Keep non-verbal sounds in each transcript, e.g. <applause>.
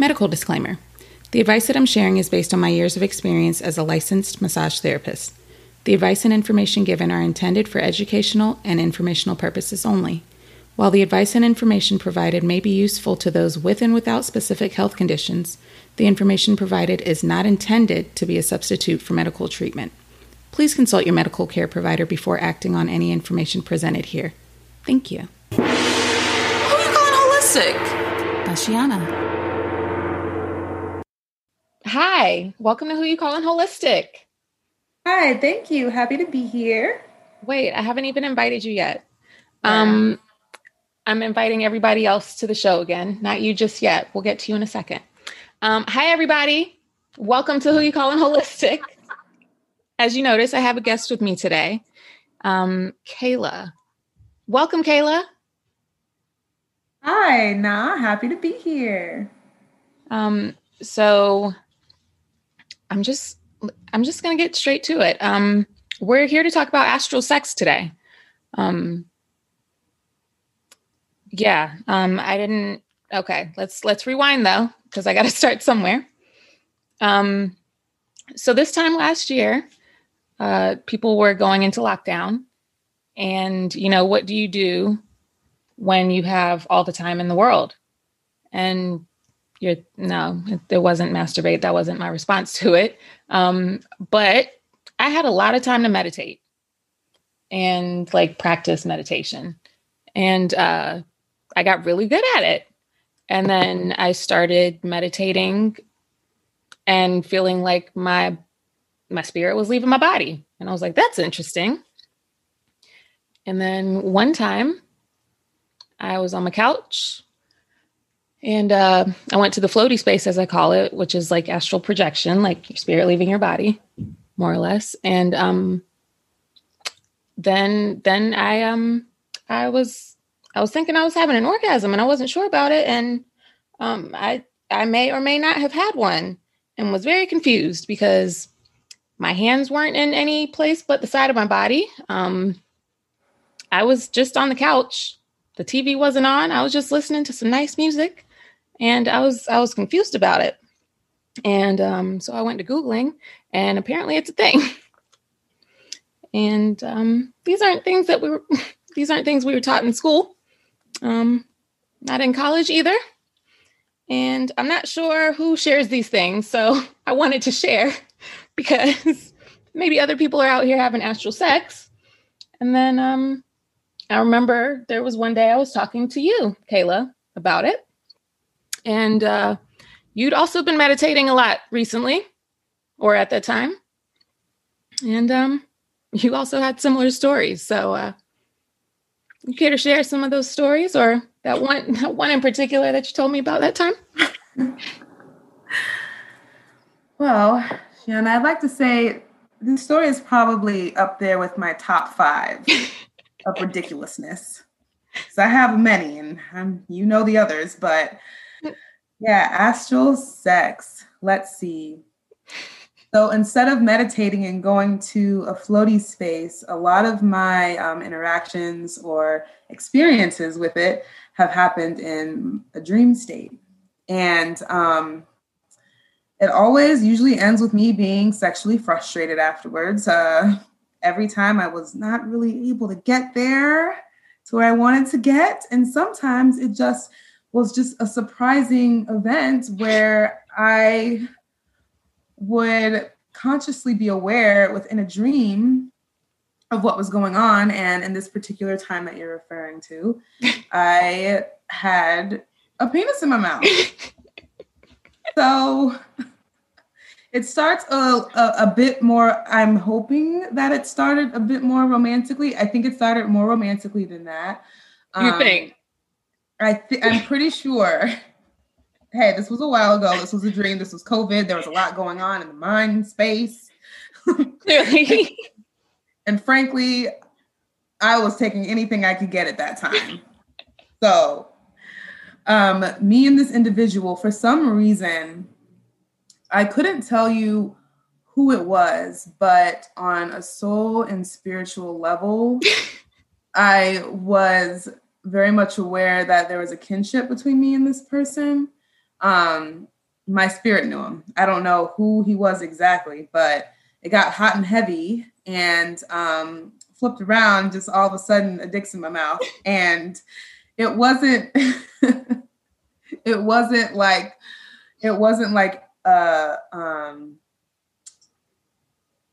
Medical disclaimer The advice that I'm sharing is based on my years of experience as a licensed massage therapist. The advice and information given are intended for educational and informational purposes only. While the advice and information provided may be useful to those with and without specific health conditions, the information provided is not intended to be a substitute for medical treatment. Please consult your medical care provider before acting on any information presented here. Thank you. Who are you calling holistic? Ashiana. Hi, welcome to Who You Calling Holistic. Hi, thank you. Happy to be here. Wait, I haven't even invited you yet. Um, I'm inviting everybody else to the show again. Not you just yet. We'll get to you in a second. Um, hi, everybody. Welcome to Who You Calling Holistic. <laughs> As you notice, I have a guest with me today, um, Kayla. Welcome, Kayla. Hi, nah, happy to be here. Um, so I'm just I'm just gonna get straight to it. Um, we're here to talk about astral sex today. Um, yeah, um, I didn't. Okay, let's let's rewind though because I got to <laughs> start somewhere. Um, so this time last year, uh, people were going into lockdown, and you know what do you do when you have all the time in the world? And you're no, it wasn't masturbate. That wasn't my response to it. Um, but I had a lot of time to meditate and like practice meditation, and uh, I got really good at it. And then I started meditating and feeling like my my spirit was leaving my body. And I was like, that's interesting. And then one time I was on my couch and uh, I went to the floaty space, as I call it, which is like astral projection, like your spirit leaving your body, more or less. And um, then then I um I was I was thinking I was having an orgasm and I wasn't sure about it. And um, I I may or may not have had one and was very confused because my hands weren't in any place but the side of my body. Um, I was just on the couch. The TV wasn't on. I was just listening to some nice music and I was I was confused about it. And um, so I went to Googling and apparently it's a thing. <laughs> and um, these aren't things that we were <laughs> these aren't things we were taught in school. Um, not in college either. And I'm not sure who shares these things. So <laughs> I wanted to share because maybe other people are out here having astral sex. And then um, I remember there was one day I was talking to you, Kayla, about it. And uh, you'd also been meditating a lot recently or at that time. And um, you also had similar stories. So uh, you care to share some of those stories or that one <laughs> that one in particular that you told me about that time? <laughs> well, Shanna, I'd like to say this story is probably up there with my top five of ridiculousness. So I have many, and um, you know the others, but yeah, astral sex. Let's see. So instead of meditating and going to a floaty space, a lot of my um, interactions or experiences with it have happened in a dream state. And um, it always usually ends with me being sexually frustrated afterwards. Uh, every time I was not really able to get there to where I wanted to get. And sometimes it just was just a surprising event where I would consciously be aware within a dream of what was going on. And in this particular time that you're referring to, <laughs> I had a penis in my mouth. <laughs> so it starts a, a, a, bit more, I'm hoping that it started a bit more romantically. I think it started more romantically than that. You um, think? I th- I'm pretty sure hey, this was a while ago. This was a dream. This was COVID. There was a lot going on in the mind space. Clearly. <laughs> and frankly, I was taking anything I could get at that time. So, um, me and this individual, for some reason, I couldn't tell you who it was, but on a soul and spiritual level, <laughs> I was very much aware that there was a kinship between me and this person. um, my spirit knew him. I don't know who he was exactly, but it got hot and heavy and um, flipped around. Just all of a sudden, a dick's in my mouth, and it wasn't. <laughs> it wasn't like it wasn't like a um,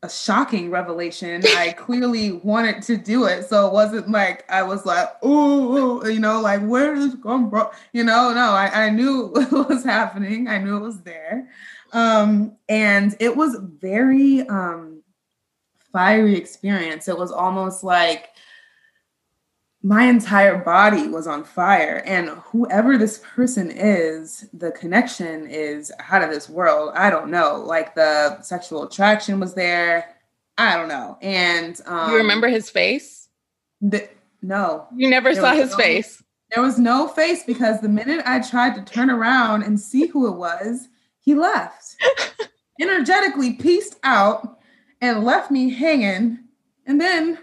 a shocking revelation. I clearly wanted to do it, so it wasn't like I was like, "Ooh, you know, like where is going, bro?" You know, no, I, I knew <laughs> what was happening. I knew it was there, um, and it was very um, fiery experience. It was almost like my entire body was on fire. And whoever this person is the connection is out of this world. I don't know. Like the sexual attraction was there. I don't know. And um, you remember his face? the, no. You never saw his no, face. There was no face because the minute i tried to turn around and see who it was he left. <laughs> Energetically pieced out and left me hanging. And then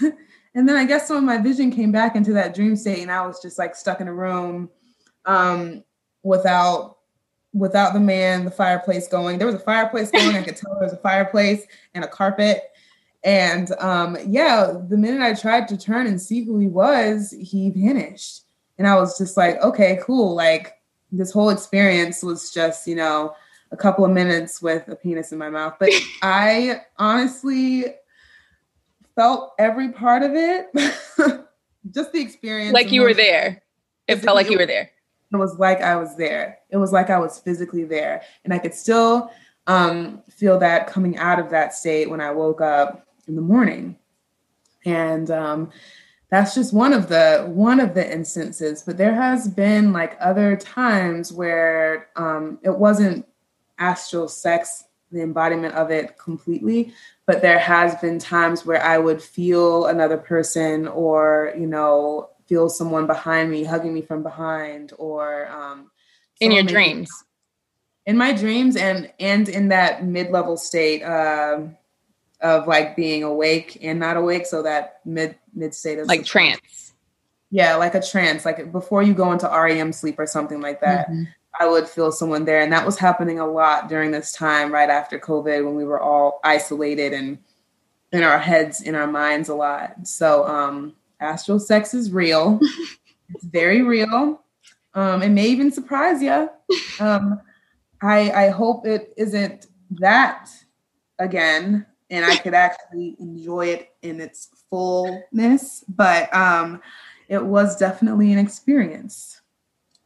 <laughs> and then I guess some of my vision came back into that dream state, and I was just like stuck in a room um, without without the man, the fireplace going. There was a fireplace <laughs> going. I could tell there was a fireplace and a carpet. And um, yeah, the minute I tried to turn and see who he was, he vanished. And I was just like, okay, cool. Like this whole experience was just, you know, a couple of minutes with a penis in my mouth. But <laughs> I honestly felt every part of it. <laughs> Just the experience. Like you were there. It felt like you were there. It was like I was there. It was like I was physically there. And I could still um, feel that coming out of that state when I woke up in the morning. And um, that's just one of the one of the instances but there has been like other times where um, it wasn't astral sex the embodiment of it completely but there has been times where i would feel another person or you know feel someone behind me hugging me from behind or um, in your dreams. In my dreams and and in that mid-level state uh, of like being awake and not awake so that mid mid state of like trance. Yeah like a trance like before you go into rem sleep or something like that mm-hmm. I would feel someone there. And that was happening a lot during this time right after COVID when we were all isolated and in our heads, in our minds a lot. So um astral sex is real. <laughs> it's very real. Um, it may even surprise you. Um, I I hope it isn't that again, and I could actually enjoy it in its fullness. But um, it was definitely an experience,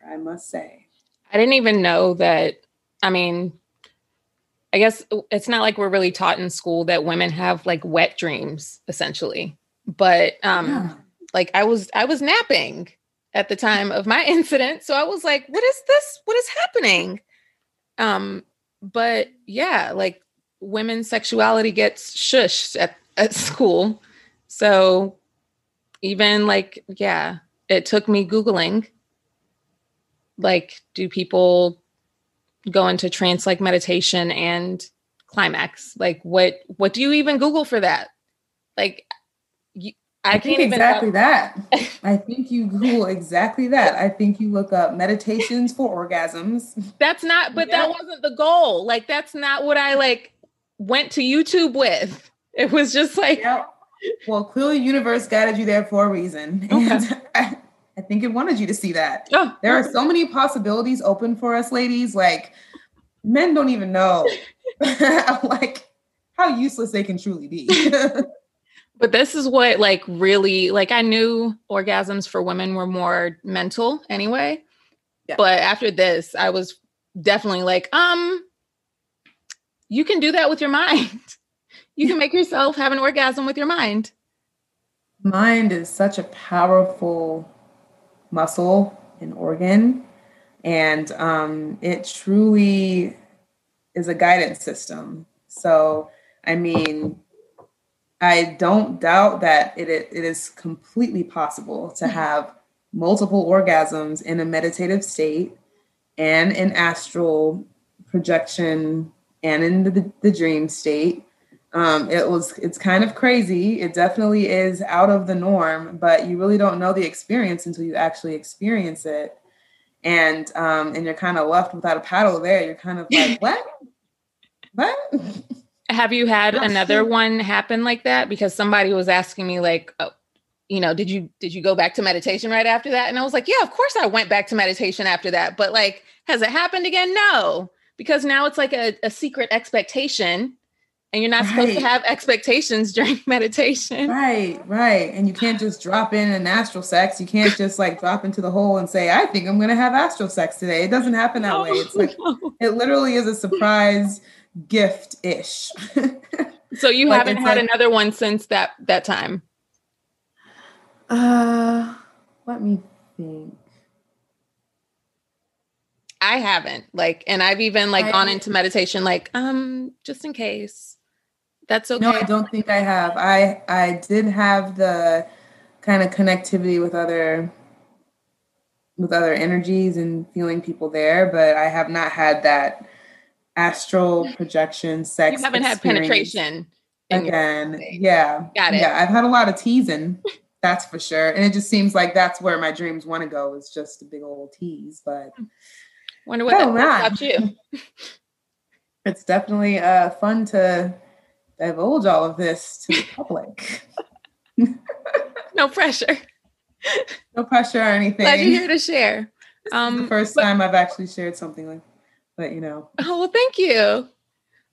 I must say. I didn't even know that. I mean, I guess it's not like we're really taught in school that women have like wet dreams, essentially. But um, yeah. like I was, I was napping at the time of my <laughs> incident, so I was like, "What is this? What is happening?" Um, but yeah, like women's sexuality gets shushed at at <laughs> school, so even like yeah, it took me googling like do people go into trance like meditation and climax like what what do you even google for that like you, I, I think exactly that. <laughs> I think you Google exactly that. I think you look up meditations for orgasms. That's not, but yeah. that wasn't the goal. Like, that's not what I like went to YouTube with. It was just like, yeah. well, clearly, universe guided you there for a reason. Okay. And <laughs> I, I think it wanted you to see that. Oh, there are so many possibilities open for us, ladies. Like men don't even know <laughs> like how useless they can truly be. <laughs> but this is what like really like I knew orgasms for women were more mental anyway. Yeah. But after this, I was definitely like, um, you can do that with your mind. <laughs> you can make yourself have an orgasm with your mind. Mind is such a powerful muscle and organ. And um, it truly is a guidance system. So, I mean, I don't doubt that it, it is completely possible to mm-hmm. have multiple orgasms in a meditative state and in astral projection and in the, the dream state um, it was it's kind of crazy it definitely is out of the norm but you really don't know the experience until you actually experience it and um, and you're kind of left without a paddle there. You're kind of <laughs> like, what? what? Have you had <laughs> another one happen like that? Because somebody was asking me, like, oh, you know, did you did you go back to meditation right after that? And I was like, yeah, of course I went back to meditation after that. But like, has it happened again? No, because now it's like a, a secret expectation and you're not right. supposed to have expectations <laughs> during meditation. Right, right. And you can't just drop in an astral sex. You can't just like drop into the hole and say, I think I'm going to have astral sex today. It doesn't happen that no, way. It's like, no. <laughs> it literally is a surprise gift ish. so you like haven't had like, another one since that, that time? Uh, let me think. I haven't like, and I've even like I, gone into meditation, like, um, just in case. That's okay. No, I don't think I have. I I did have the kind of connectivity with other with other energies and feeling people there, but I have not had that astral projection sex. You haven't had penetration again. Yeah. Got it. Yeah, I've had a lot of teasing, that's for sure. And it just seems like that's where my dreams want to go is just a big old tease. But wonder what oh, about you. <laughs> it's definitely uh, fun to divulge all of this to the public. <laughs> no pressure. No pressure or anything. Glad you're here to share. Um, the first but, time I've actually shared something like, but you know. Oh well, thank you.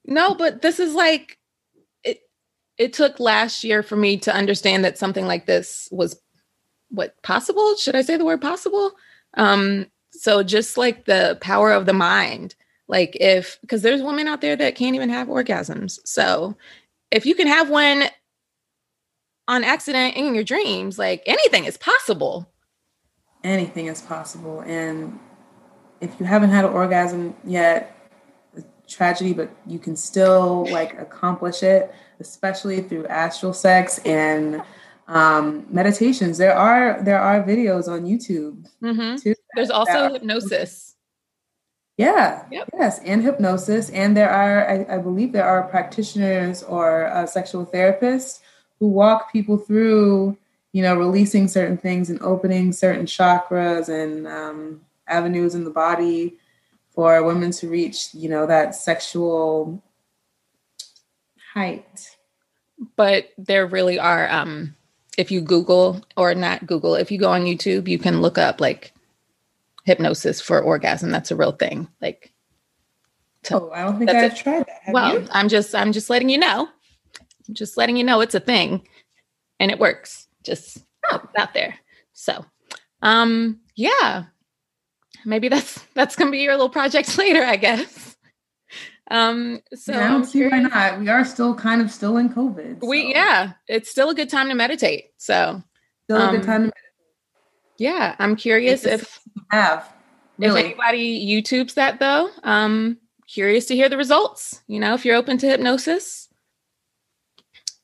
No, but this is like it. It took last year for me to understand that something like this was what possible. Should I say the word possible? Um, so just like the power of the mind like if because there's women out there that can't even have orgasms. So if you can have one on accident in your dreams, like anything is possible. Anything is possible. And if you haven't had an orgasm yet, tragedy, but you can still like accomplish it, especially through astral sex and um, meditations. There are there are videos on YouTube mm-hmm. too. There's also hypnosis. Yeah. Yep. Yes, and hypnosis, and there are, I, I believe, there are practitioners or uh, sexual therapists who walk people through, you know, releasing certain things and opening certain chakras and um, avenues in the body for women to reach, you know, that sexual height. But there really are, um, if you Google or not Google, if you go on YouTube, you can look up like hypnosis for orgasm. That's a real thing. Like, to, oh, I don't think I've tried that. Have well, you? I'm just I'm just letting you know. I'm just letting you know it's a thing, and it works. Just oh. out there. So, um, yeah, maybe that's that's gonna be your little project <laughs> later, I guess. Um, so yeah, I don't see why not. We are still kind of still in COVID. So. We yeah, it's still a good time to meditate. So still a um, good time to meditate. Yeah, I'm curious if have really. if anybody YouTubes that though. Um, curious to hear the results. You know, if you're open to hypnosis,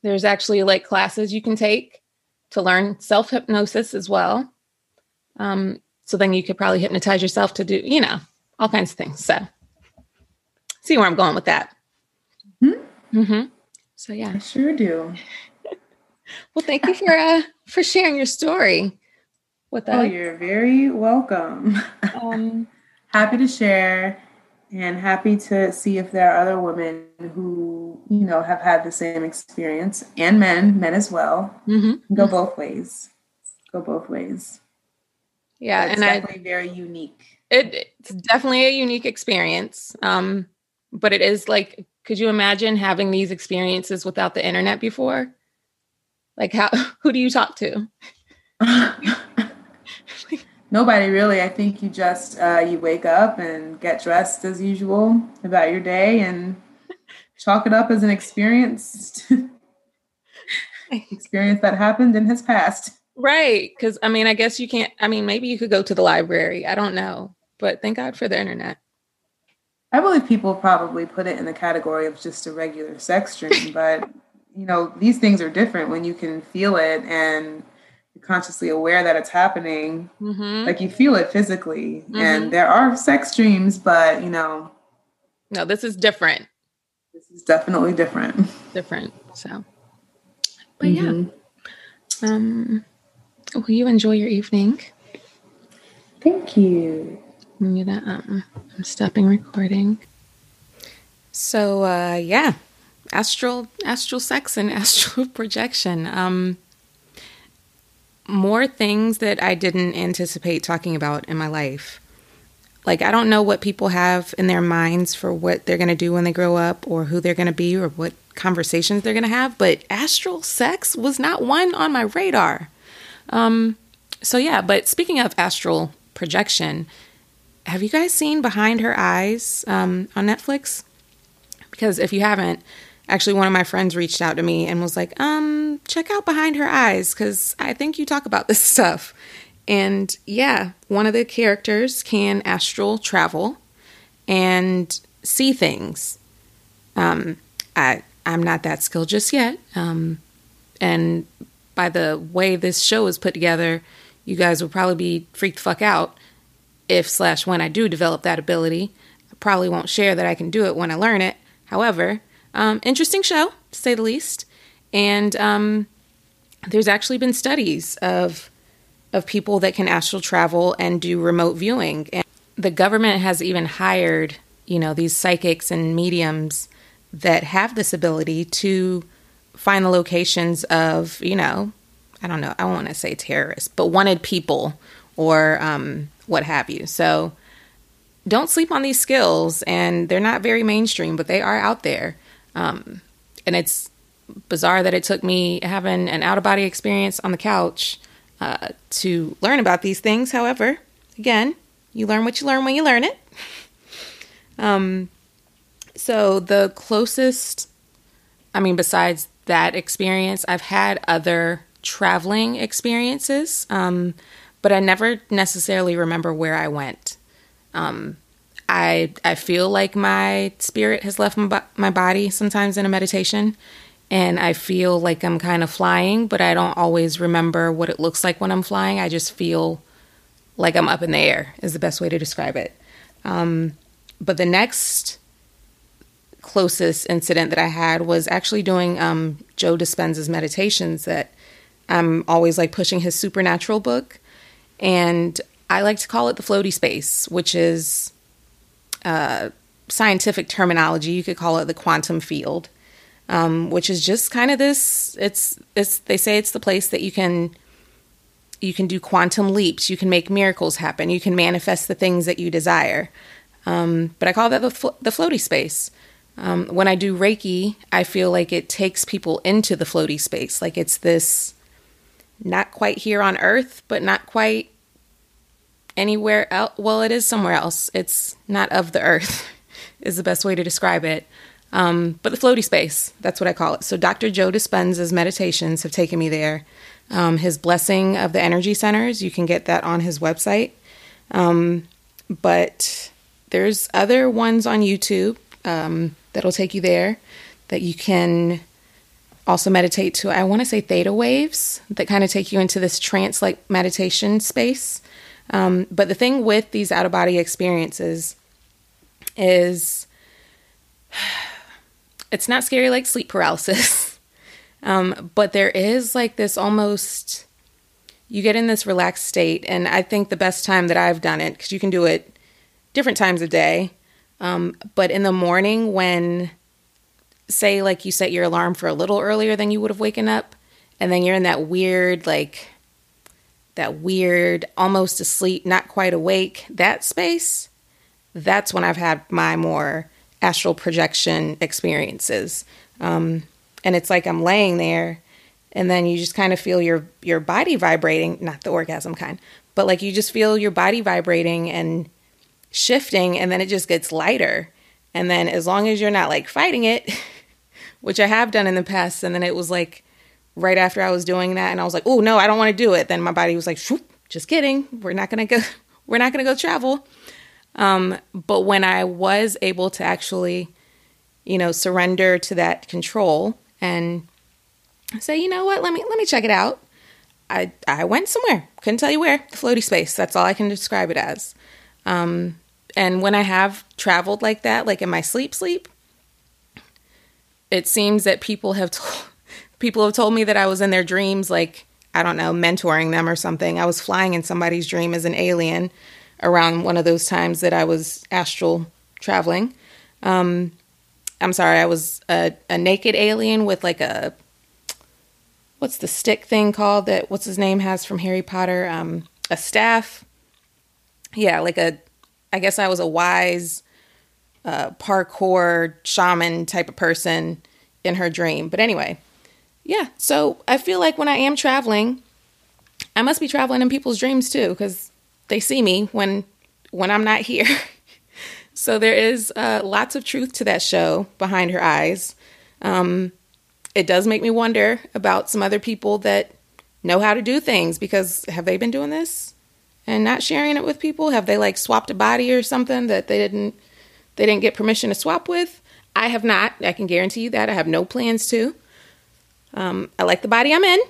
there's actually like classes you can take to learn self hypnosis as well. Um, so then you could probably hypnotize yourself to do, you know, all kinds of things. So see where I'm going with that. Mm-hmm. Mm-hmm. So yeah, I sure do. <laughs> well, thank you for uh, for sharing your story us. Oh, you're very welcome. <laughs> Um, happy to share and happy to see if there are other women who, you know, have had the same experience and men, men as well. Mm-hmm. Go both ways. Go both ways. Yeah. It's and definitely I, very unique. It, it's definitely a unique experience. Um, but it is like, could you imagine having these experiences without the internet before? Like how <laughs> who do you talk to? <laughs> Nobody really. I think you just uh, you wake up and get dressed as usual about your day and chalk it up as an experience <laughs> experience that happened in his past. Right. Because I mean, I guess you can't. I mean, maybe you could go to the library. I don't know, but thank God for the internet. I believe people probably put it in the category of just a regular sex dream, but you know, these things are different when you can feel it and consciously aware that it's happening mm-hmm. like you feel it physically mm-hmm. and there are sex dreams but you know no this is different this is definitely different different so but mm-hmm. yeah um will you enjoy your evening thank you I'm um I'm stopping recording. So uh yeah. Astral astral sex and <laughs> astral projection. Um more things that I didn't anticipate talking about in my life. Like I don't know what people have in their minds for what they're going to do when they grow up or who they're going to be or what conversations they're going to have, but astral sex was not one on my radar. Um so yeah, but speaking of astral projection, have you guys seen Behind Her Eyes um, on Netflix? Because if you haven't, actually one of my friends reached out to me and was like, um, check out Behind Her Eyes because I think you talk about this <laughs> stuff. And yeah, one of the characters can astral travel and see things. Um, I I'm not that skilled just yet. Um, and by the way this show is put together, you guys will probably be freaked the fuck out if slash when I do develop that ability. I probably won't share that I can do it when I learn it. However, um, interesting show to say the least. And um, there's actually been studies of of people that can astral travel and do remote viewing. And the government has even hired, you know, these psychics and mediums that have this ability to find the locations of, you know, I don't know, I want to say terrorists, but wanted people or um, what have you. So don't sleep on these skills, and they're not very mainstream, but they are out there. Um, and it's bizarre that it took me having an out of body experience on the couch uh, to learn about these things. However, again, you learn what you learn when you learn it. <laughs> um, so the closest, I mean, besides that experience, I've had other traveling experiences, um, but I never necessarily remember where I went. Um, I I feel like my spirit has left my, my body sometimes in a meditation, and I feel like I'm kind of flying, but I don't always remember what it looks like when I'm flying. I just feel like I'm up in the air is the best way to describe it. Um, but the next closest incident that I had was actually doing um, Joe Dispenza's meditations that I'm always like pushing his supernatural book. And I like to call it the floaty space, which is uh, scientific terminology. You could call it the quantum field, um, which is just kind of this. It's it's they say it's the place that you can you can do quantum leaps. You can make miracles happen. You can manifest the things that you desire. Um, but I call that the the floaty space. Um, when I do Reiki, I feel like it takes people into the floaty space. Like it's this not quite here on Earth, but not quite anywhere else. Well, it is somewhere else. It's not of the Earth, <laughs> is the best way to describe it. Um, but the floaty space, that's what I call it. So Dr. Joe Dispenza's meditations have taken me there. Um, his blessing of the energy centers, you can get that on his website. Um, but there's other ones on YouTube um, that'll take you there that you can also meditate to i want to say theta waves that kind of take you into this trance like meditation space um, but the thing with these out of body experiences is <sighs> it's not scary like sleep paralysis. <laughs> Um, but there is like this almost you get in this relaxed state and i think the best time that i've done it because you can do it different times of day um, but in the morning when say like you set your alarm for a little earlier than you would have waken up and then you're in that weird like that weird almost asleep not quite awake that space that's when i've had my more astral projection experiences um, and it's like i'm laying there and then you just kind of feel your your body vibrating not the orgasm kind but like you just feel your body vibrating and shifting and then it just gets lighter and then as long as you're not like fighting it <laughs> which I have done in the past. And then it was like right after I was doing that, and I was like, oh no, I don't want to do it. Then my body was like, just kidding. We're not gonna go. <laughs> We're not gonna go travel. Um, but when I was able to actually, you know, surrender to that control and say, you know what, let me let me check it out. I I went somewhere. Couldn't tell you where. The floaty space. That's all I can describe it as. Um, and when I have traveled like that, like in my sleep sleep, it seems that people have <laughs> told people have told me that I was in their dreams like I don't know, mentoring them or something. I was flying in somebody's dream as an alien around one of those times that I was astral traveling. Um, I'm sorry, I was a, a naked alien with like a what's the stick thing called that what's his name has from Harry Potter? Um, a staff. Yeah, like a I guess I was a wise uh, parkour shaman type of person in her dream. But anyway, yeah. So I feel like when I am traveling, I must be traveling in people's dreams too, because they see me when when I'm not here. <laughs> so there is uh, lots of truth to that show behind her eyes. Um, it does make me wonder about some other people that know how to do things because have they been doing this and not sharing it with people? Have they like swapped a body or something that they didn't they didn't get permission to swap with? I have not. I can guarantee you that. I have no plans to. Um, I like the body I'm in,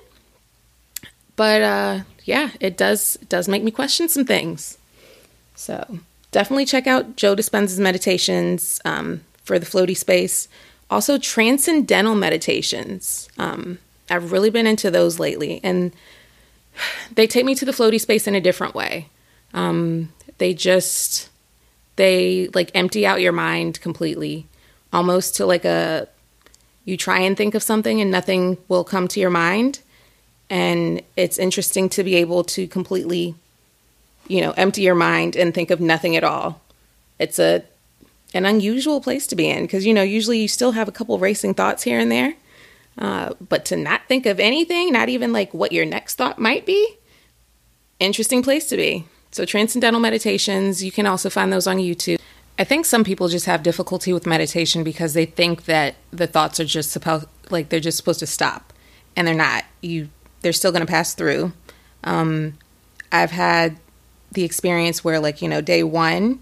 but uh, yeah, it does it does make me question some things. So definitely check out Joe Dispenza's meditations um, for the floaty space. Also, transcendental meditations. Um, I've really been into those lately, and they take me to the floaty space in a different way. Um, they just they like empty out your mind completely, almost to like a you try and think of something and nothing will come to your mind. And it's interesting to be able to completely, you know, empty your mind and think of nothing at all. It's a an unusual place to be in because you know usually you still have a couple racing thoughts here and there, uh, but to not think of anything, not even like what your next thought might be, interesting place to be. So transcendental meditations, you can also find those on YouTube. I think some people just have difficulty with meditation because they think that the thoughts are just supposed like they're just supposed to stop, and they're not. You they're still going to pass through. Um, I've had the experience where like you know day one,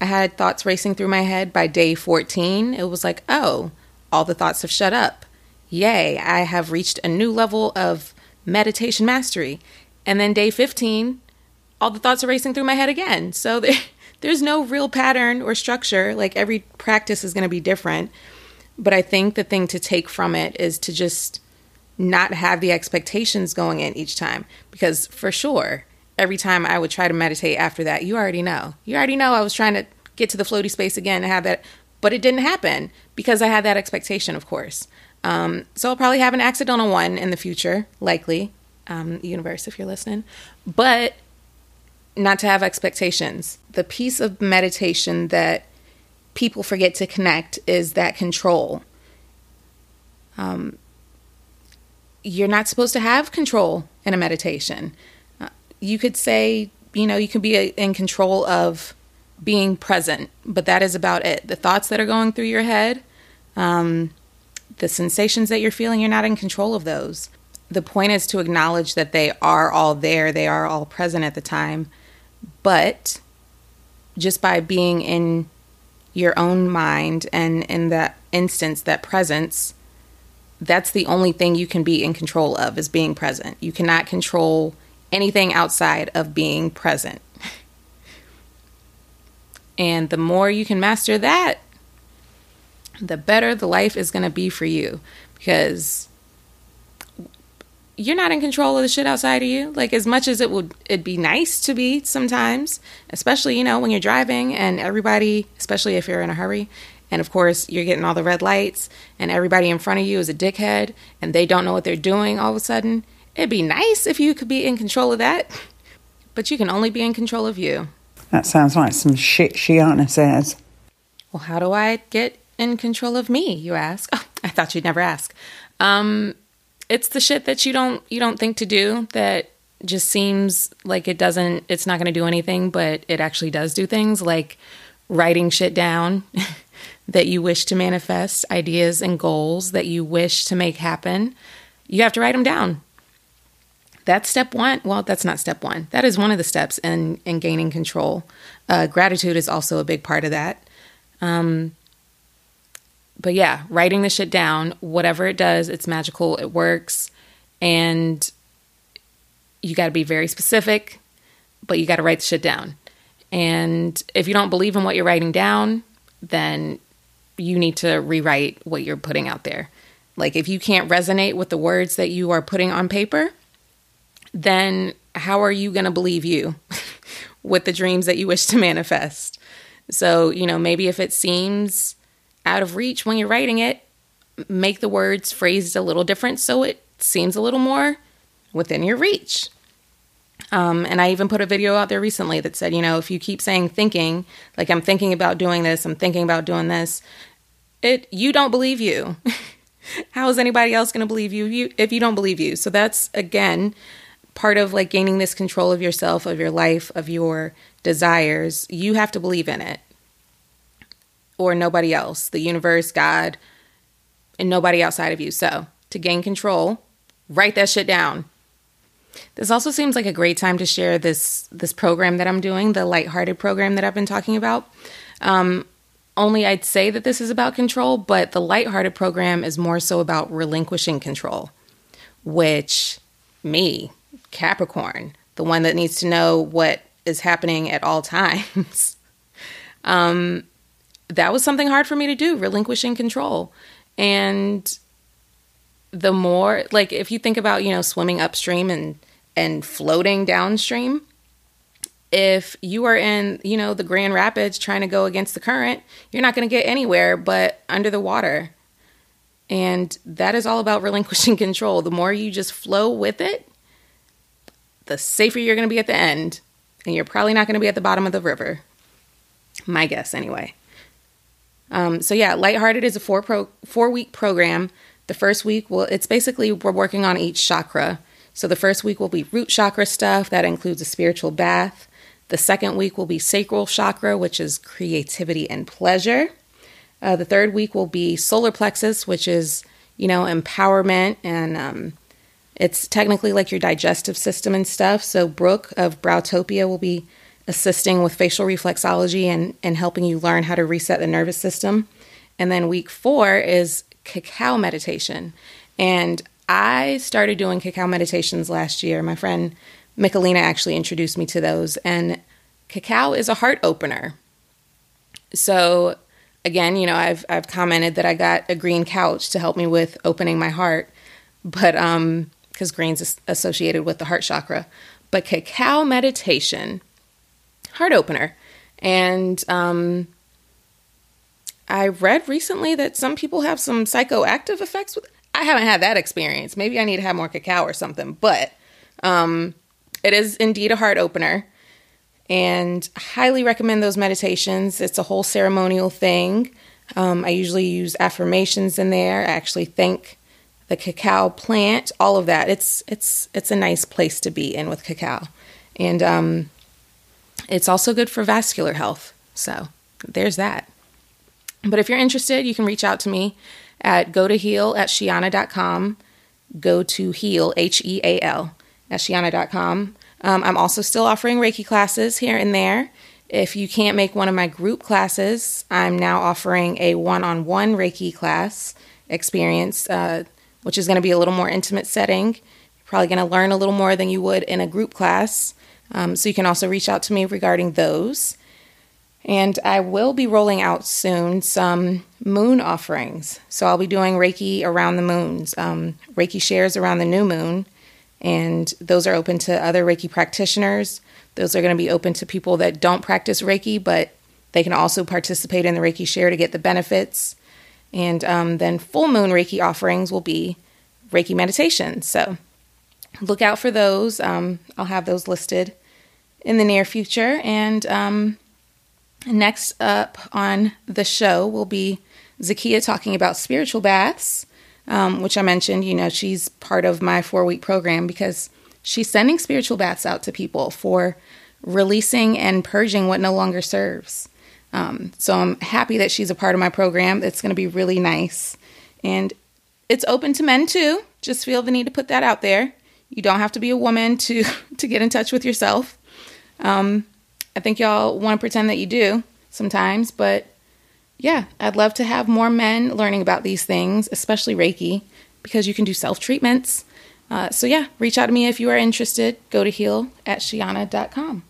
I had thoughts racing through my head. By day fourteen, it was like oh, all the thoughts have shut up. Yay! I have reached a new level of meditation mastery. And then day fifteen, all the thoughts are racing through my head again. So <laughs> there there's no real pattern or structure. Like every practice is going to be different. But I think the thing to take from it is to just not have the expectations going in each time. Because for sure, every time I would try to meditate after that, you already know. You already know I was trying to get to the floaty space again and have that, but it didn't happen because I had that expectation, of course. Um, so I'll probably have an accidental one in the future, likely, um, universe, if you're listening. But not to have expectations. The piece of meditation that people forget to connect is that control. Um, you're not supposed to have control in a meditation. Uh, you could say, you know, you can be a, in control of being present, but that is about it. The thoughts that are going through your head, um, the sensations that you're feeling, you're not in control of those. The point is to acknowledge that they are all there, they are all present at the time, but just by being in your own mind and in that instance, that presence, that's the only thing you can be in control of is being present. You cannot control anything outside of being present. <laughs> And the more you can master that, the better the life is going to be for you because you're not in control of the shit outside of you. Like as much as it would it'd be nice to be sometimes, especially, you know, when you're driving and everybody, especially if you're in a hurry, and of course you're getting all the red lights and everybody in front of you is a dickhead and they don't know what they're doing all of a sudden. It'd be nice if you could be in control of that. But you can only be in control of you. That sounds like some shit Shiana says. Well, how do I get in control of me, you ask? Oh, <laughs> I thought you'd never ask. Um it's the shit that you don't you don't think to do that just seems like it doesn't it's not going to do anything but it actually does do things like writing shit down <laughs> that you wish to manifest ideas and goals that you wish to make happen. You have to write them down. That's step one. Well that's not step one. That is one of the steps in in gaining control. Uh, gratitude is also a big part of that. Um, but yeah, writing the shit down, whatever it does, it's magical, it works. And you got to be very specific, but you got to write the shit down. And if you don't believe in what you're writing down, then you need to rewrite what you're putting out there. Like if you can't resonate with the words that you are putting on paper, then how are you going to believe you <laughs> with the dreams that you wish to manifest. So, you know, maybe if it seems out of reach when you're writing it, make the words phrased a little different so it seems a little more within your reach. Um, and I even put a video out there recently that said, you know, if you keep saying thinking, like I'm thinking about doing this, I'm thinking about doing this, it you don't believe you. <laughs> How is anybody else going to believe you, you if you don't believe you? So that's again part of like gaining this control of yourself, of your life, of your desires. You have to believe in it. Or nobody else, the universe, God, and nobody outside of you. So, to gain control, write that shit down. This also seems like a great time to share this this program that I'm doing, the lighthearted program that I've been talking about. Um, only I'd say that this is about control, but the lighthearted program is more so about relinquishing control, which me, Capricorn, the one that needs to know what is happening at all <laughs> times. um, that was something hard for me to do, relinquishing control. And the more like if you think about, you know, swimming upstream and and floating downstream, if you are in, you know, the Grand Rapids trying to go against the current, you're not going to get anywhere but under the water. And that is all about <laughs> relinquishing control. The more you just flow with it, the safer you're going to be at the end. And you're probably not going to be at the bottom of the river. My guess, anyway. Um, so yeah, Lighthearted is a four pro four week program. The first week, well, it's basically we're working on each chakra. So the first week will be root chakra stuff that includes a spiritual bath. The second week will be sacral chakra, which is creativity and pleasure. Uh, the third week will be solar plexus, which is you know empowerment and um, it's technically like your digestive system and stuff. So Brooke of Browtopia will be assisting with facial reflexology and, and helping you learn how to reset the nervous system. And then week four is cacao meditation. And I started doing cacao meditations last year. My friend Michelina actually introduced me to those. And cacao is a heart opener. So again, you know, I've I've commented that I got a green couch to help me with opening my heart. But um because green's associated with the heart chakra. But cacao meditation, heart opener. And um, I read recently that some people have some psychoactive effects with I haven't had that experience. Maybe I need to have more cacao or something, but um, it is indeed a heart opener. And highly recommend those meditations. It's a whole ceremonial thing. Um, I usually use affirmations in there. I actually thank the cacao plant, all of that. It's it's it's a nice place to be in with cacao, and um, it's also good for vascular health. So there's that. But if you're interested, you can reach out to me at go to heal at sheana.com. Go to heal, H E A L, at sheana.com. Um, I'm also still offering Reiki classes here and there. If you can't make one of my group classes, I'm now offering a one on one Reiki class experience. Uh, which is going to be a little more intimate setting. You're probably going to learn a little more than you would in a group class. Um, so you can also reach out to me regarding those. And I will be rolling out soon some moon offerings. So I'll be doing Reiki around the moons, um, Reiki shares around the new moon. And those are open to other Reiki practitioners. Those are going to be open to people that don't practice Reiki, but they can also participate in the Reiki share to get the benefits. And um, then full moon Reiki offerings will be Reiki meditation. So look out for those. Um, I'll have those listed in the near future. And um, next up on the show will be Zakia talking about spiritual baths, um, which I mentioned. You know, she's part of my four week program because she's sending spiritual baths out to people for releasing and purging what no longer serves. Um, so I'm happy that she's a part of my program. It's going to be really nice. And it's open to men too. Just feel the need to put that out there. You don't have to be a woman to <laughs> to get in touch with yourself. Um, I think y'all want to pretend that you do sometimes, but yeah, I'd love to have more men learning about these things, especially Reiki, because you can do self treatments. Uh, so yeah, reach out to me if you are interested. Go to heal at sheana.com.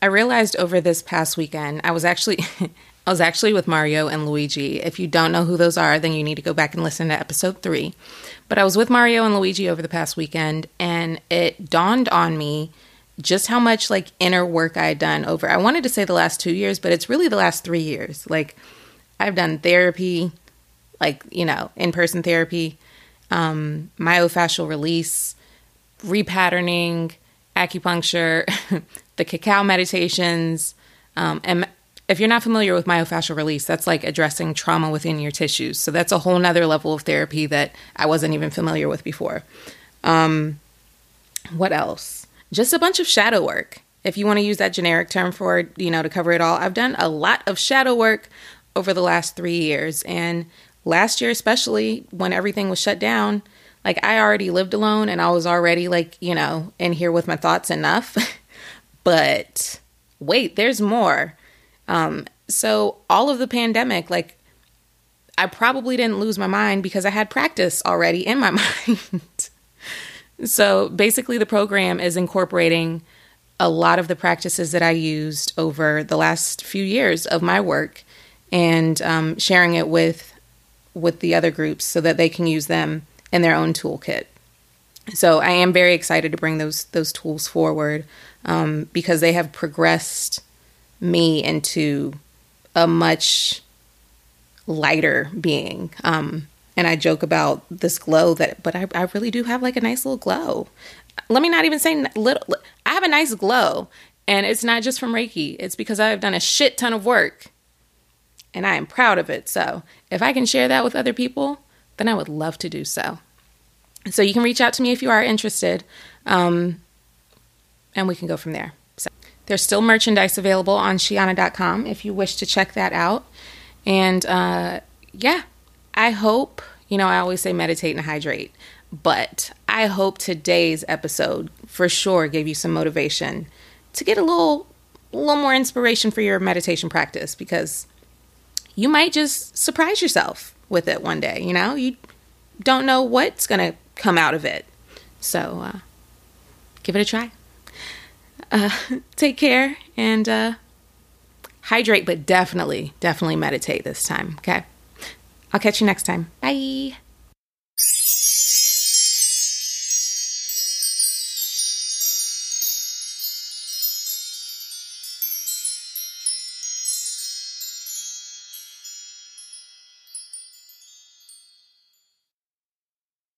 I realized over this past weekend, I was actually <laughs> I was actually with Mario and Luigi. If you don't know who those are, then you need to go back and listen to episode 3. But I was with Mario and Luigi over the past weekend and it dawned on me just how much like inner work I had done over. I wanted to say the last two years, but it's really the last three years. Like I've done therapy, like you know, in person therapy, um, myofascial release, repatterning, acupuncture, <laughs> the cacao meditations, um, and if you're not familiar with myofascial release, that's like addressing trauma within your tissues. So that's a whole nother level of therapy that I wasn't even familiar with before. Um, what else? Just a bunch of shadow work. If you want to use that generic term for, you know, to cover it all, I've done a lot of shadow work over the last three years. And last year, especially when everything was shut down, like I already lived alone and I was already like, you know, in here with my thoughts enough. <laughs> but wait, there's more. Um, so all of the pandemic, like I probably didn't lose my mind because I had practice already in my <laughs> mind. so basically, the program is incorporating a lot of the practices that I used over the last few years of my work and um, sharing it with with the other groups so that they can use them in their own toolkit. So I am very excited to bring those those tools forward um, because they have progressed me into a much lighter being. Um, and I joke about this glow that, but I, I really do have like a nice little glow. Let me not even say little, I have a nice glow. And it's not just from Reiki, it's because I've done a shit ton of work and I am proud of it. So if I can share that with other people, then I would love to do so. So you can reach out to me if you are interested, um, and we can go from there. There's still merchandise available on Shiana.com if you wish to check that out. And uh, yeah, I hope, you know, I always say meditate and hydrate, but I hope today's episode for sure gave you some motivation to get a little, a little more inspiration for your meditation practice because you might just surprise yourself with it one day. You know, you don't know what's going to come out of it. So uh, give it a try uh, <laughs> take care and uh, hydrate, but definitely, definitely meditate this time. Okay. I'll catch you next time. Bye.